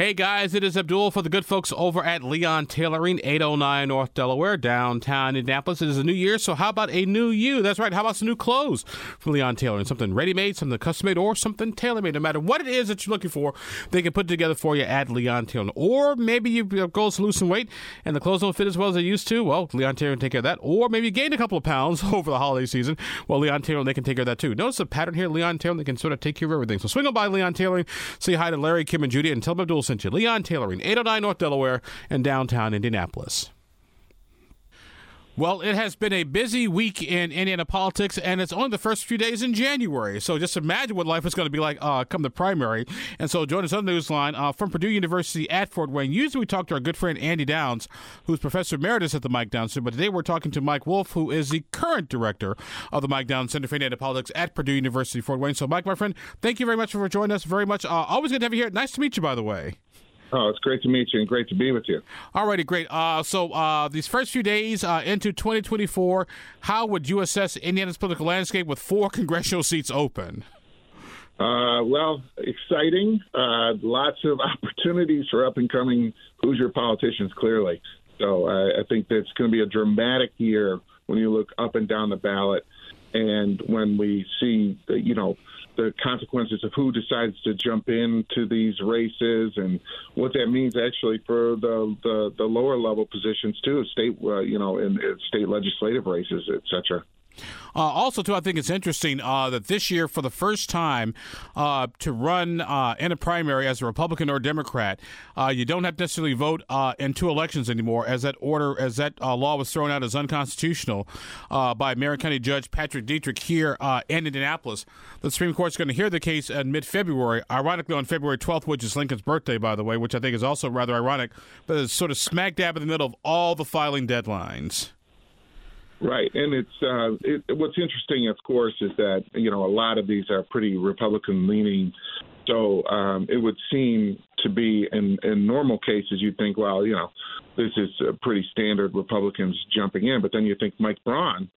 Hey guys, it is Abdul for the good folks over at Leon Tailoring, 809 North Delaware, downtown Indianapolis. It is a new year, so how about a new you? That's right. How about some new clothes from Leon Tailoring? Something ready made, something custom made, or something tailor made. No matter what it is that you're looking for, they can put it together for you at Leon Tailoring. Or maybe you've goals to lose some weight and the clothes don't fit as well as they used to. Well, Leon Tailoring can take care of that. Or maybe you gained a couple of pounds over the holiday season. Well, Leon Tailoring, they can take care of that too. Notice the pattern here, Leon Tailoring, they can sort of take care of everything. So swing on by Leon Tailoring, say hi to Larry, Kim, and Judy, and tell them Abdul you. Leon Tailoring. 809 North Delaware, and downtown Indianapolis. Well, it has been a busy week in Indiana politics, and it's only the first few days in January. So just imagine what life is going to be like uh, come the primary. And so join us on the newsline uh, from Purdue University at Fort Wayne. Usually we talk to our good friend Andy Downs, who's professor emeritus at the Mike Downs Center, but today we're talking to Mike Wolf, who is the current director of the Mike Downs Center for Indiana Politics at Purdue University Fort Wayne. So, Mike, my friend, thank you very much for joining us. Very much. Uh, always good to have you here. Nice to meet you, by the way. Oh, it's great to meet you and great to be with you. All righty, great. Uh, so, uh, these first few days uh, into 2024, how would you assess Indiana's political landscape with four congressional seats open? Uh, well, exciting. Uh, lots of opportunities for up and coming Hoosier politicians, clearly. So, I think that's going to be a dramatic year when you look up and down the ballot and when we see, you know, the consequences of who decides to jump into these races and what that means actually for the the, the lower level positions too, state uh, you know in, in state legislative races, et cetera. Uh, also, too, I think it's interesting uh, that this year, for the first time, uh, to run uh, in a primary as a Republican or Democrat, uh, you don't have to necessarily vote uh, in two elections anymore, as that order, as that law was thrown out as unconstitutional by Marion County Judge Patrick Dietrick here in Indianapolis. The Supreme Court is going to hear the case in mid-February, ironically on February 12th, which is Lincoln's birthday, by the way, which I think is also rather ironic, but it's sort of smack dab in the middle of all the filing deadlines. Right, and it's uh, it, what's interesting, of course, is that you know a lot of these are pretty Republican leaning. So um, it would seem to be in, in normal cases, you'd think, well, you know, this is pretty standard Republicans jumping in. But then you think Mike Braun,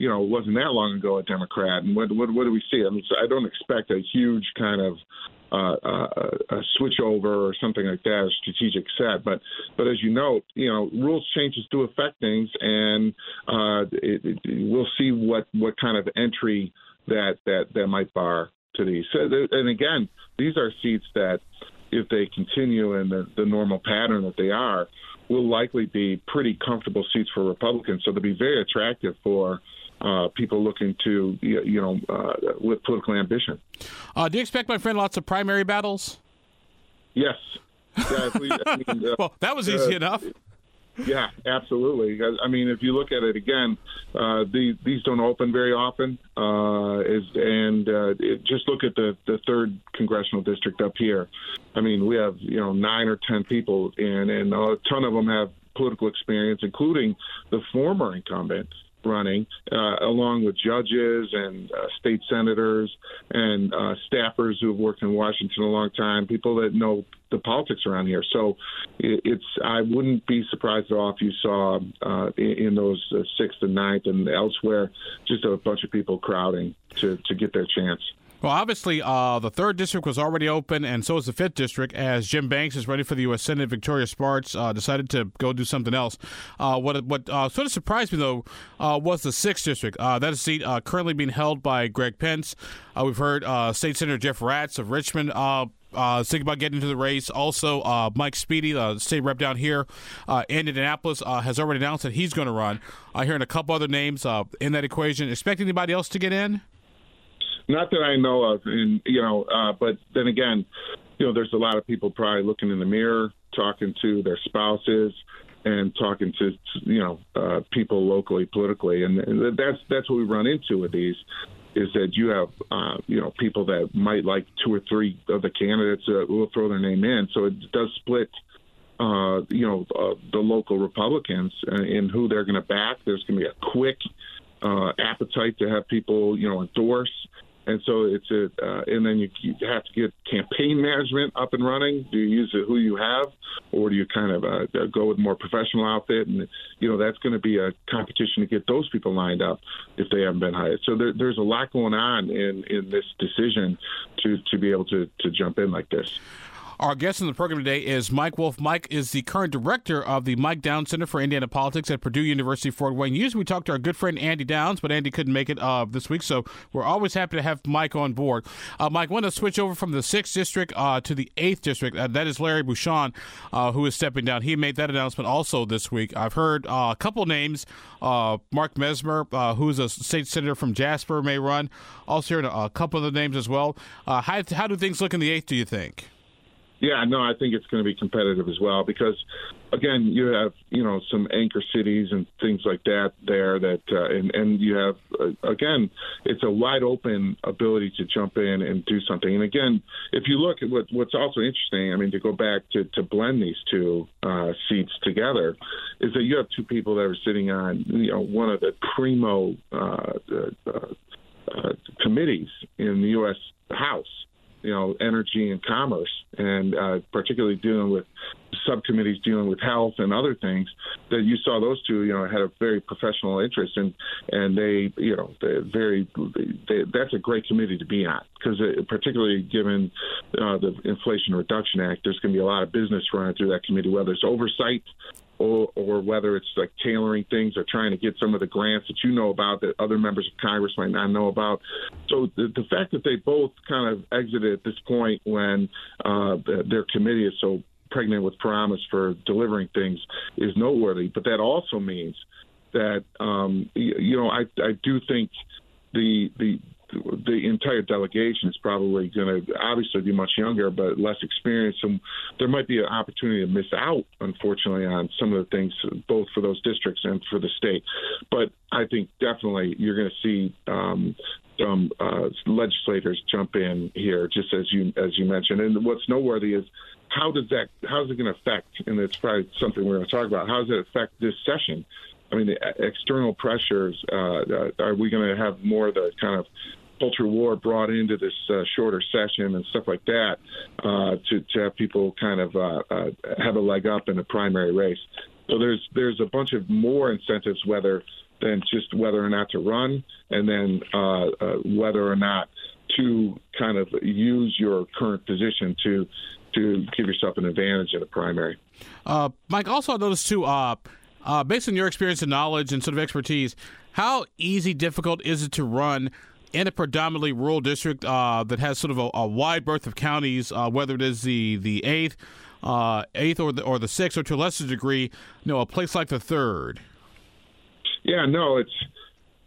you know, wasn't that long ago a Democrat, and what what, what do we see? I mean, so I don't expect a huge kind of uh, uh, a switch over or something like that, a strategic set. But but as you note, you know, rules changes do affect things, and uh, it, it, we'll see what what kind of entry that that that might bar to these. So, and again, these are seats that, if they continue in the, the normal pattern that they are, will likely be pretty comfortable seats for Republicans. So they'll be very attractive for uh, people looking to, you know, uh, with political ambition. Uh, do you expect, my friend, lots of primary battles? Yes. Yeah, we, I mean, uh, well, that was easy uh, enough. Yeah, absolutely. I mean, if you look at it again, uh, the, these don't open very often. Uh, is, and uh, it, just look at the, the third congressional district up here. I mean, we have you know nine or ten people in, and a ton of them have political experience, including the former incumbent running, uh, along with judges and uh, state senators and uh, staffers who have worked in Washington a long time, people that know the politics around here. So it's I wouldn't be surprised at all if you saw uh, in, those uh, sixth and ninth and elsewhere just a bunch of people crowding to to get their chance. Well, obviously, uh, the third district was already open, and so is the fifth district. As Jim Banks is ready for the U.S. Senate, Victoria Spartz uh, decided to go do something else. Uh, what what uh, sort of surprised me though uh, was the sixth district. Uh, that is seat currently being held by Greg Pence. we've heard State Senator Jeff Raatz of Richmond. Uh, thinking about getting into the race. Also, uh, Mike Speedy, the state rep down here in Indianapolis, has already announced that he's going to run. I hearing a couple other names in that equation. Expect anybody else to get in? Not that I know of, and you know, uh, but then again, you know, there's a lot of people probably looking in the mirror, talking to their spouses, and talking to you know uh, people locally, politically, and that's that's what we run into with these. Is that you have uh, you know people that might like two or three of the candidates that will throw their name in, so it does split uh, you know, uh, the local Republicans and who they're going to back. There's going to be a quick uh, appetite to have people, you know, endorse and so it's a, uh, and then you, you, have to get campaign management up and running. Do you use who you have, or do you kind of uh, go with more professional outfit? And you know that's going to be a competition to get those people lined up if they haven't been hired. So there, there's a lot going on in in this decision to to be able to to jump in like this. Our guest in the program today is Mike Wolf. Mike is the current director of the Mike Downs Center for Indiana Politics at Purdue University Fort Wayne. Usually we talk to our good friend Andy Downs, but Andy couldn't make it uh, this week, so we're always happy to have Mike on board. Uh, Mike, want to switch over from the 6th District uh, to the 8th District. Uh, that is Larry Bucshon, uh, who is stepping down. He made that announcement also this week. I've heard uh, a couple names. Mark Messmer, who's a state senator from Jasper, may run. Also heard a, couple of the names as well. how, how do things look in the 8th, do you think? Yeah, no, I think it's going to be competitive as well because, again, you have you know some anchor cities and things like that there that, uh, and and you have uh, again, it's a wide open ability to jump in and do something. And again, if you look at what what's also interesting, I mean, to go back to to blend these two uh, seats together, is that you have two people that are sitting on you know one of the primo uh, uh, uh, committees in the U.S. House you know, energy and commerce, and uh, particularly dealing with subcommittees dealing with health and other things, that you saw those two, you know, had a very professional interest, and and they, you know, very, they, that's a great committee to be on because particularly given uh, the Inflation Reduction Act, there's going to be a lot of business running through that committee, whether it's oversight or, or whether it's like tailoring things or trying to get some of the grants that you know about that other members of Congress might not know about. So the, the fact that they both kind of exited at this point when uh, their committee is so pregnant with promise for delivering things is noteworthy. But that also means that um, you know I I do think the the the entire delegation is probably going to obviously be much younger, but less experienced, and there might be an opportunity to miss out, unfortunately, on some of the things, both for those districts and for the state. But I think definitely you're going to see um, some uh, legislators jump in here, just as you as you mentioned. And what's noteworthy is how does that how is it going to affect? And it's probably something we're going to talk about. How does it affect this session? I mean, the external pressures. Uh, uh are we going to have more of the kind of culture war brought into this uh, shorter session and stuff like that uh, to, to have people kind of uh, uh, have a leg up in the primary race. So there's there's a bunch of more incentives whether than just whether or not to run, and then uh, uh, whether or not to kind of use your current position to to give yourself an advantage in a primary. Mike, also I noticed too. based on your experience and knowledge and sort of expertise, how easy, difficult is it to run in a predominantly rural district uh, that has sort of a, a wide berth of counties, uh, whether it is the the eighth, uh, eighth or the or the sixth, or to a lesser degree, you know, a place like the third. Yeah, no, it's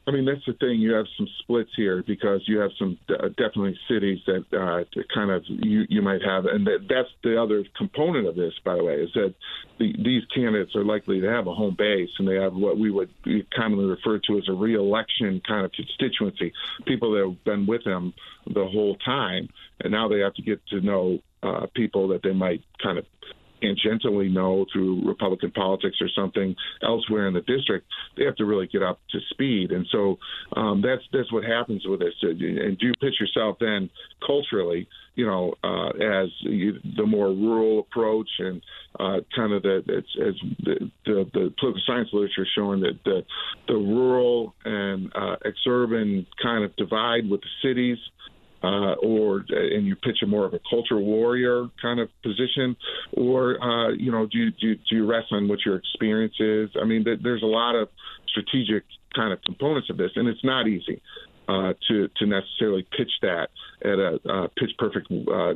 I mean, that's the thing. You have some splits here because you have some uh, definitely cities that uh, kind of you, you might have, and that, that's the other component of this, by the way, is that the, these candidates are likely to have a home base, and they have what we would commonly refer to as a reelection kind of constituency, people that have been with them the whole time, and now they have to get to know uh, people that they might kind of tangentially know through Republican politics or something elsewhere in the district, they have to really get up to speed. And so um, that's that's what happens with this. And do you pitch yourself then culturally, you know, uh, as you, the more rural approach and uh, kind of the as the, the, the political science literature showing that the the rural and uh, exurban kind of divide with the cities uh, or and you pitch a more of a cultural warrior kind of position, or uh, you know, do do you, do you rest on what your experience is? I mean, there's a lot of strategic kind of components of this, and it's not easy. Uh, to to necessarily pitch that at a uh, pitch perfect uh,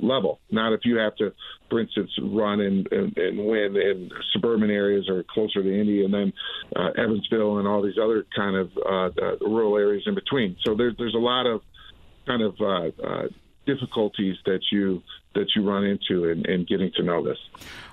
level. Not if you have to, for instance, run and, and, and, win in suburban areas or closer to Indy, and then uh, Evansville and all these other kind of uh, rural areas in between. So there's there's a lot of kind of uh, uh, difficulties that you that you run into in, in, getting to know this.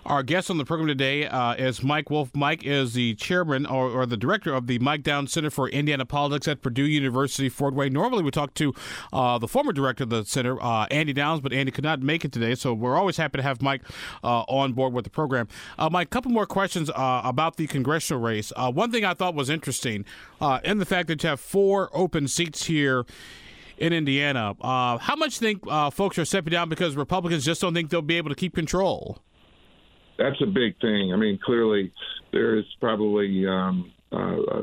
Our guest on the program today uh, is Mike Wolf. Mike is the chairman or, or, the director of the Mike Downs Center for Indiana Politics at Purdue University, Fort Wayne. Normally, we talk to uh, the former director of the center, uh, Andy Downs, but Andy could not make it today, so we're always happy to have Mike uh, on board with the program. Uh, Mike, a couple more questions uh, about the congressional race. one thing I thought was interesting in the fact that you have four open seats here in Indiana. Uh, how much think uh, folks are stepping down because Republicans just don't think they'll be able to keep control? That's a big thing. I mean, clearly there is probably um, uh,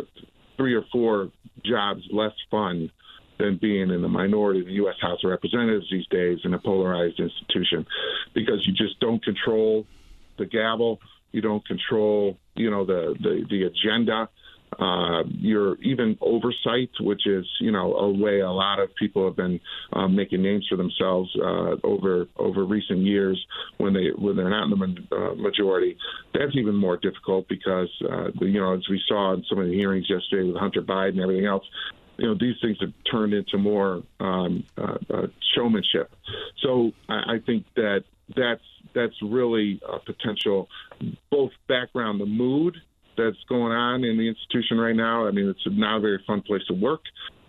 three or four jobs less fun than being in the minority in the U.S. House of Representatives these days in a polarized institution, because you just don't control the gavel, you don't control, you know, the the, the agenda uh, your even oversight, which is you know a way a lot of people have been um, making names for themselves uh, over over recent years when they when they're not in the uh, majority. That's even more difficult because uh, you know as we saw in some of the hearings yesterday with Hunter Biden and everything else. You know these things have turned into more um, uh, uh, showmanship. So I, I think that that's that's really a potential both background the mood that's going on in the institution right now. I mean, it's not a very fun place to work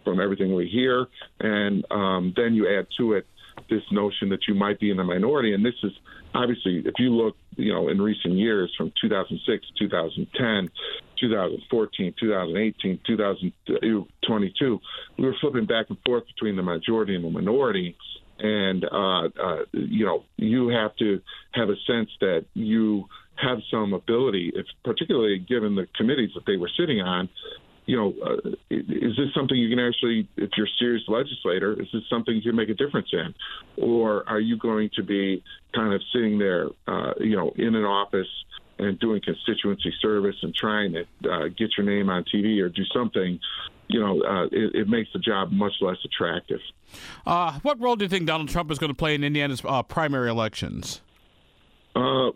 from everything we hear. And um, then you add to it this notion that you might be in the minority. And this is obviously, if you look, you know, in recent years from 2006, 2010, 2014, 2018, 2022, we were flipping back and forth between the majority and the minority. And, uh, uh, you know, you have to have a sense that you have some ability, if particularly given the committees that they were sitting on. You know, uh, is this something you can actually, if you're a serious legislator, is this something you can make a difference in, or are you going to be kind of sitting there, uh, you know, in an office and doing constituency service and trying to uh, get your name on TV or do something you know, uh, it, it, makes the job much less attractive. Uh, what role do you think Donald Trump is going to play in Indiana's uh, primary elections? Uh,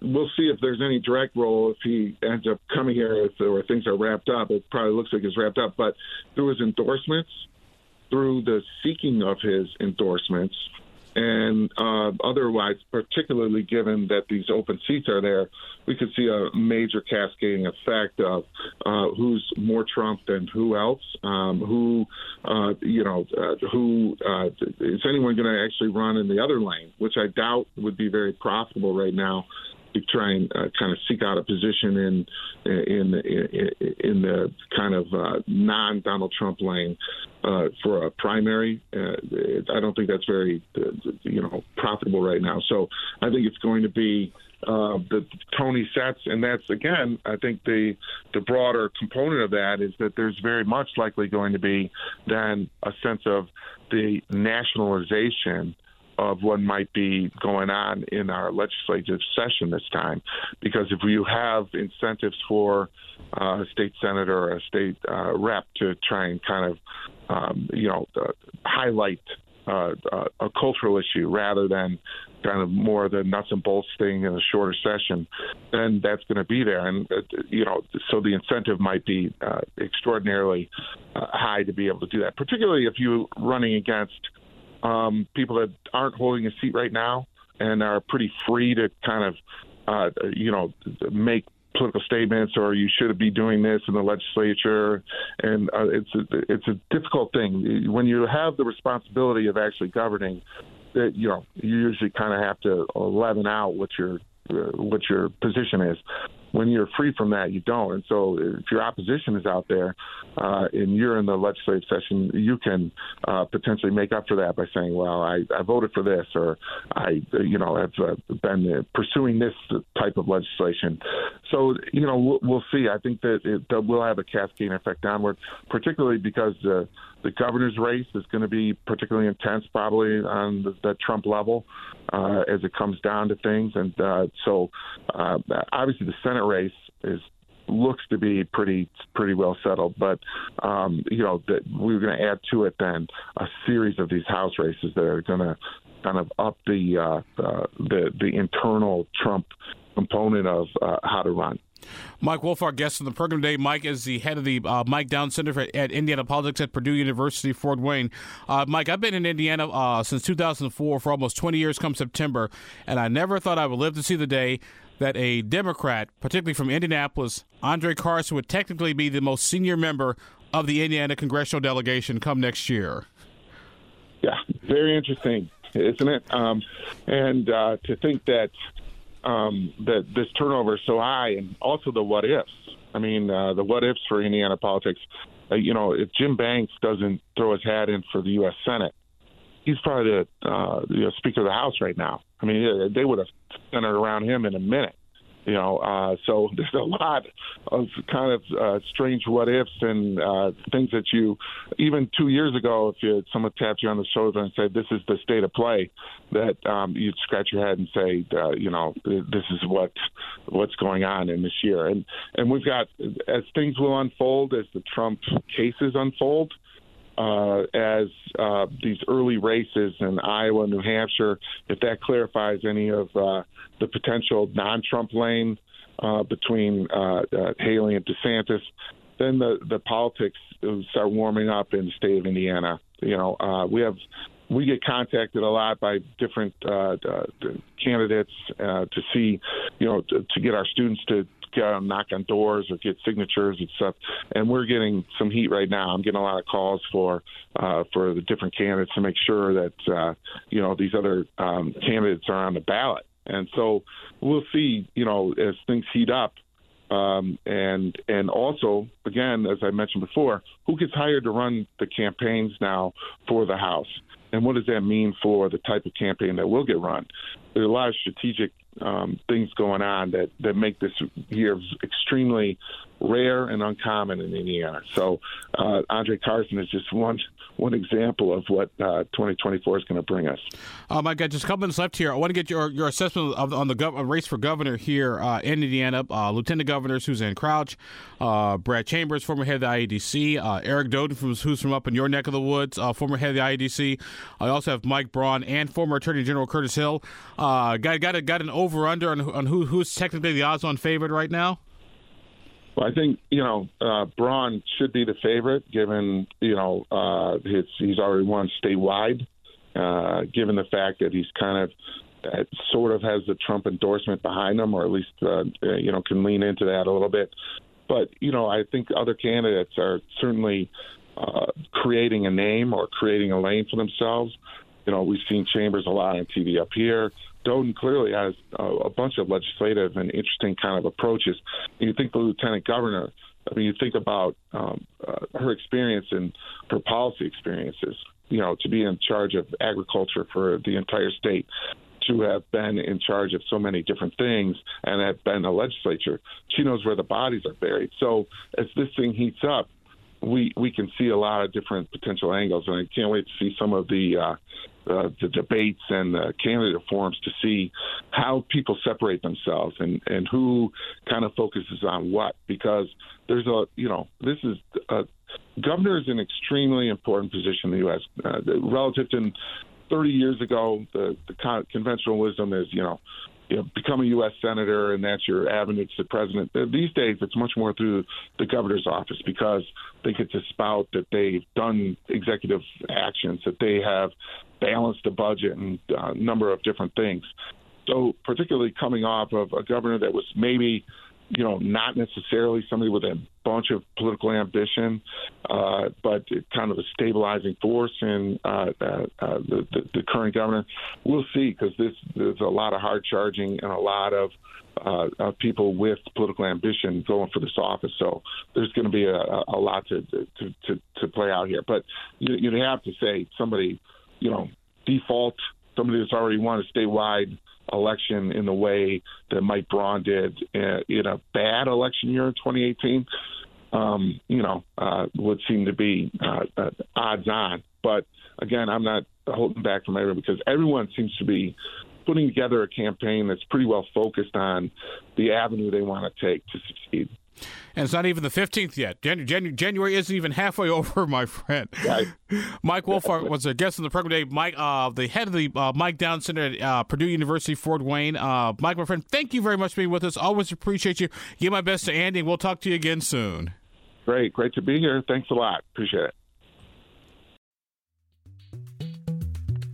well, see if there's any direct role if he ends up coming here if, or things are wrapped up. It probably looks like it's wrapped up, but through his endorsements, through the seeking of his endorsements, and uh, otherwise, particularly given that these open seats are there, we could see a major cascading effect of uh, who's more Trump than who else. Um, who, uh, you know, uh, who uh, is anyone going to actually run in the other lane, which I doubt would be very profitable right now to try and uh, kind of seek out a position in in in, in the kind of uh, non Donald Trump lane uh, for a primary. Uh, I don't think that's very you know profitable right now. So I think it's going to be. Uh, the Tony sets, and that's again, I think the the broader component of that is that there's very much likely going to be then a sense of the nationalization of what might be going on in our legislative session this time. Because if you have incentives for uh, a state senator or a state uh, rep to try and kind of, um, you know, uh, highlight uh, a cultural issue rather than kind of more the nuts and bolts thing in a shorter session, then that's going to be there. And, uh, you know, so the incentive might be uh, extraordinarily uh, high to be able to do that, particularly if you're running against um, people that aren't holding a seat right now and are pretty free to kind of, uh, you know, make political statements or you should be doing this in the legislature. And uh, it's a, it's a difficult thing. When you have the responsibility of actually governing that you know you usually kind of have to leaven out what your uh, what your position is when you're free from that, you don't. And so, if your opposition is out there uh, and you're in the legislative session, you can uh, potentially make up for that by saying, "Well, I, I voted for this," or "I, you know, have uh, been pursuing this type of legislation." So, you know, we'll, we'll see. I think that it that will have a cascading effect downward, particularly because the the governor's race is going to be particularly intense, probably on the, the Trump level, uh, as it comes down to things. And uh, so, uh, obviously, the Senate race is looks to be pretty pretty well settled. But um, you know that we're going to add to it then a series of these House races that are going to kind of up the uh, uh, the the internal Trump component of uh, how to run. Mike Wolf, our guest on the program today. Mike is the head of the uh, Mike Down Center for, at Indiana Politics at Purdue University, Fort Wayne. Uh, Mike, I've been in Indiana uh, since 2004 for almost 20 years come September, and I never thought I would live to see the day that a Democrat, particularly from Indianapolis, Andre Carson, would technically be the most senior member of the Indiana congressional delegation come next year. Yeah, very interesting, isn't it? Um, and uh, to think that um, that this turnover is so high, and also the what ifs. I mean, uh, the what ifs for Indiana politics. Uh, you know, if Jim Banks doesn't throw his hat in for the U.S. Senate, he's probably the uh, you know, Speaker of the House right now. I mean, they would have centered around him in a minute. You know, uh, so there's a lot of kind of uh, strange what ifs and uh, things that you, even two years ago, if you, someone tapped you on the shoulder and said, "This is the state of play," that um, you'd scratch your head and say, uh, "You know, this is what what's going on in this year." And and we've got as things will unfold, as the Trump cases unfold, uh, as uh, these early races in Iowa, New Hampshire, if that clarifies any of uh, the potential non-Trump lane uh, between uh, uh, Haley and DeSantis, then the the politics start warming up in the state of Indiana. You know, we have we get contacted a lot by different uh, candidates uh, to see, you know, to get our students to uh, knock on doors or get signatures and stuff. And we're getting some heat right now. I'm getting a lot of calls for uh, for the different candidates to make sure that uh, you know these other um, candidates are on the ballot. And so we'll see, you know, as things heat up. Um, and and also, again, as I mentioned before, who gets hired to run the campaigns now for the House? And what does that mean for the type of campaign that will get run? There's a lot of strategic um, things going on that, that make this year extremely rare and uncommon in Indiana. So uh, Andre Carson is just one one example of what uh, 2024 is going to bring us. Oh my God, just a couple minutes left here. I want to get your your assessment of on the gov- race for governor here uh, in Indiana. Uh, Lieutenant Governor Suzanne Crouch, uh, Brad Chambers, former head of the IEDC, uh, Eric Doden, from, who's from up in your neck of the woods, former head of the IEDC. I also have Mike Braun and former Attorney General Curtis Hill. got got a, got an over under on, on who who's technically the odds on favorite right now. Well, I think you know uh, Braun should be the favorite, given you know uh, his he's already won statewide. Uh, given the fact that he's kind of uh, sort of has the Trump endorsement behind him, or at least uh, you know can lean into that a little bit. But you know, I think other candidates are certainly uh, creating a name or creating a lane for themselves. You know, we've seen Chambers a lot on TV up here. Doden clearly has a, a bunch of legislative and interesting kind of approaches. You think the lieutenant governor. I mean, you think about um, uh, her experience and her policy experiences. You know, to be in charge of agriculture for the entire state, to have been in charge of so many different things and have been a legislature. She knows where the bodies are buried. So as this thing heats up, we we can see a lot of different potential angles, and I can't wait to see some of the uh, uh, the debates and the candidate forums to see how people separate themselves and and who kind of focuses on what because there's a you know this is a governor is an extremely important position in the U.S. Uh, relative to 30 years ago, the, the conventional wisdom is you know you know, become a U.S. senator and that's your avenue to the president. These days, it's much more through the governor's office because they get to spout that they've done executive actions, that they have balanced the budget and a number of different things. So, particularly coming off of a governor that was maybe you know, not necessarily somebody with a bunch of political ambition, uh, but kind of a stabilizing force in uh, uh, uh the, the, the current governor. We'll see because this there's a lot of hard charging and a lot of uh, people with political ambition going for this office. So there's going to be a, a lot to, to to to play out here. But you, you'd have to say somebody, you know, default somebody that's already won a statewide election in the way that Mike Braun did uh, in a bad election year in 2018, um, you know, uh, would seem to be uh, uh, odds on. But again, I'm not holding back from everyone because everyone seems to be putting together a campaign that's pretty well focused on the avenue they want to take to succeed. And it's not even the 15th yet. January, January, January isn't even halfway over, my friend. Right. Mike Wolfart was a guest on the program today. Mike, uh, the head of the uh, Mike Down Center at uh, Purdue University, Fort Wayne. Uh, Mike, my friend, thank you very much for being with us. Always appreciate you. Give my best to Andy, and we'll talk to you again soon. Great. Great to be here. Thanks a lot. Appreciate it.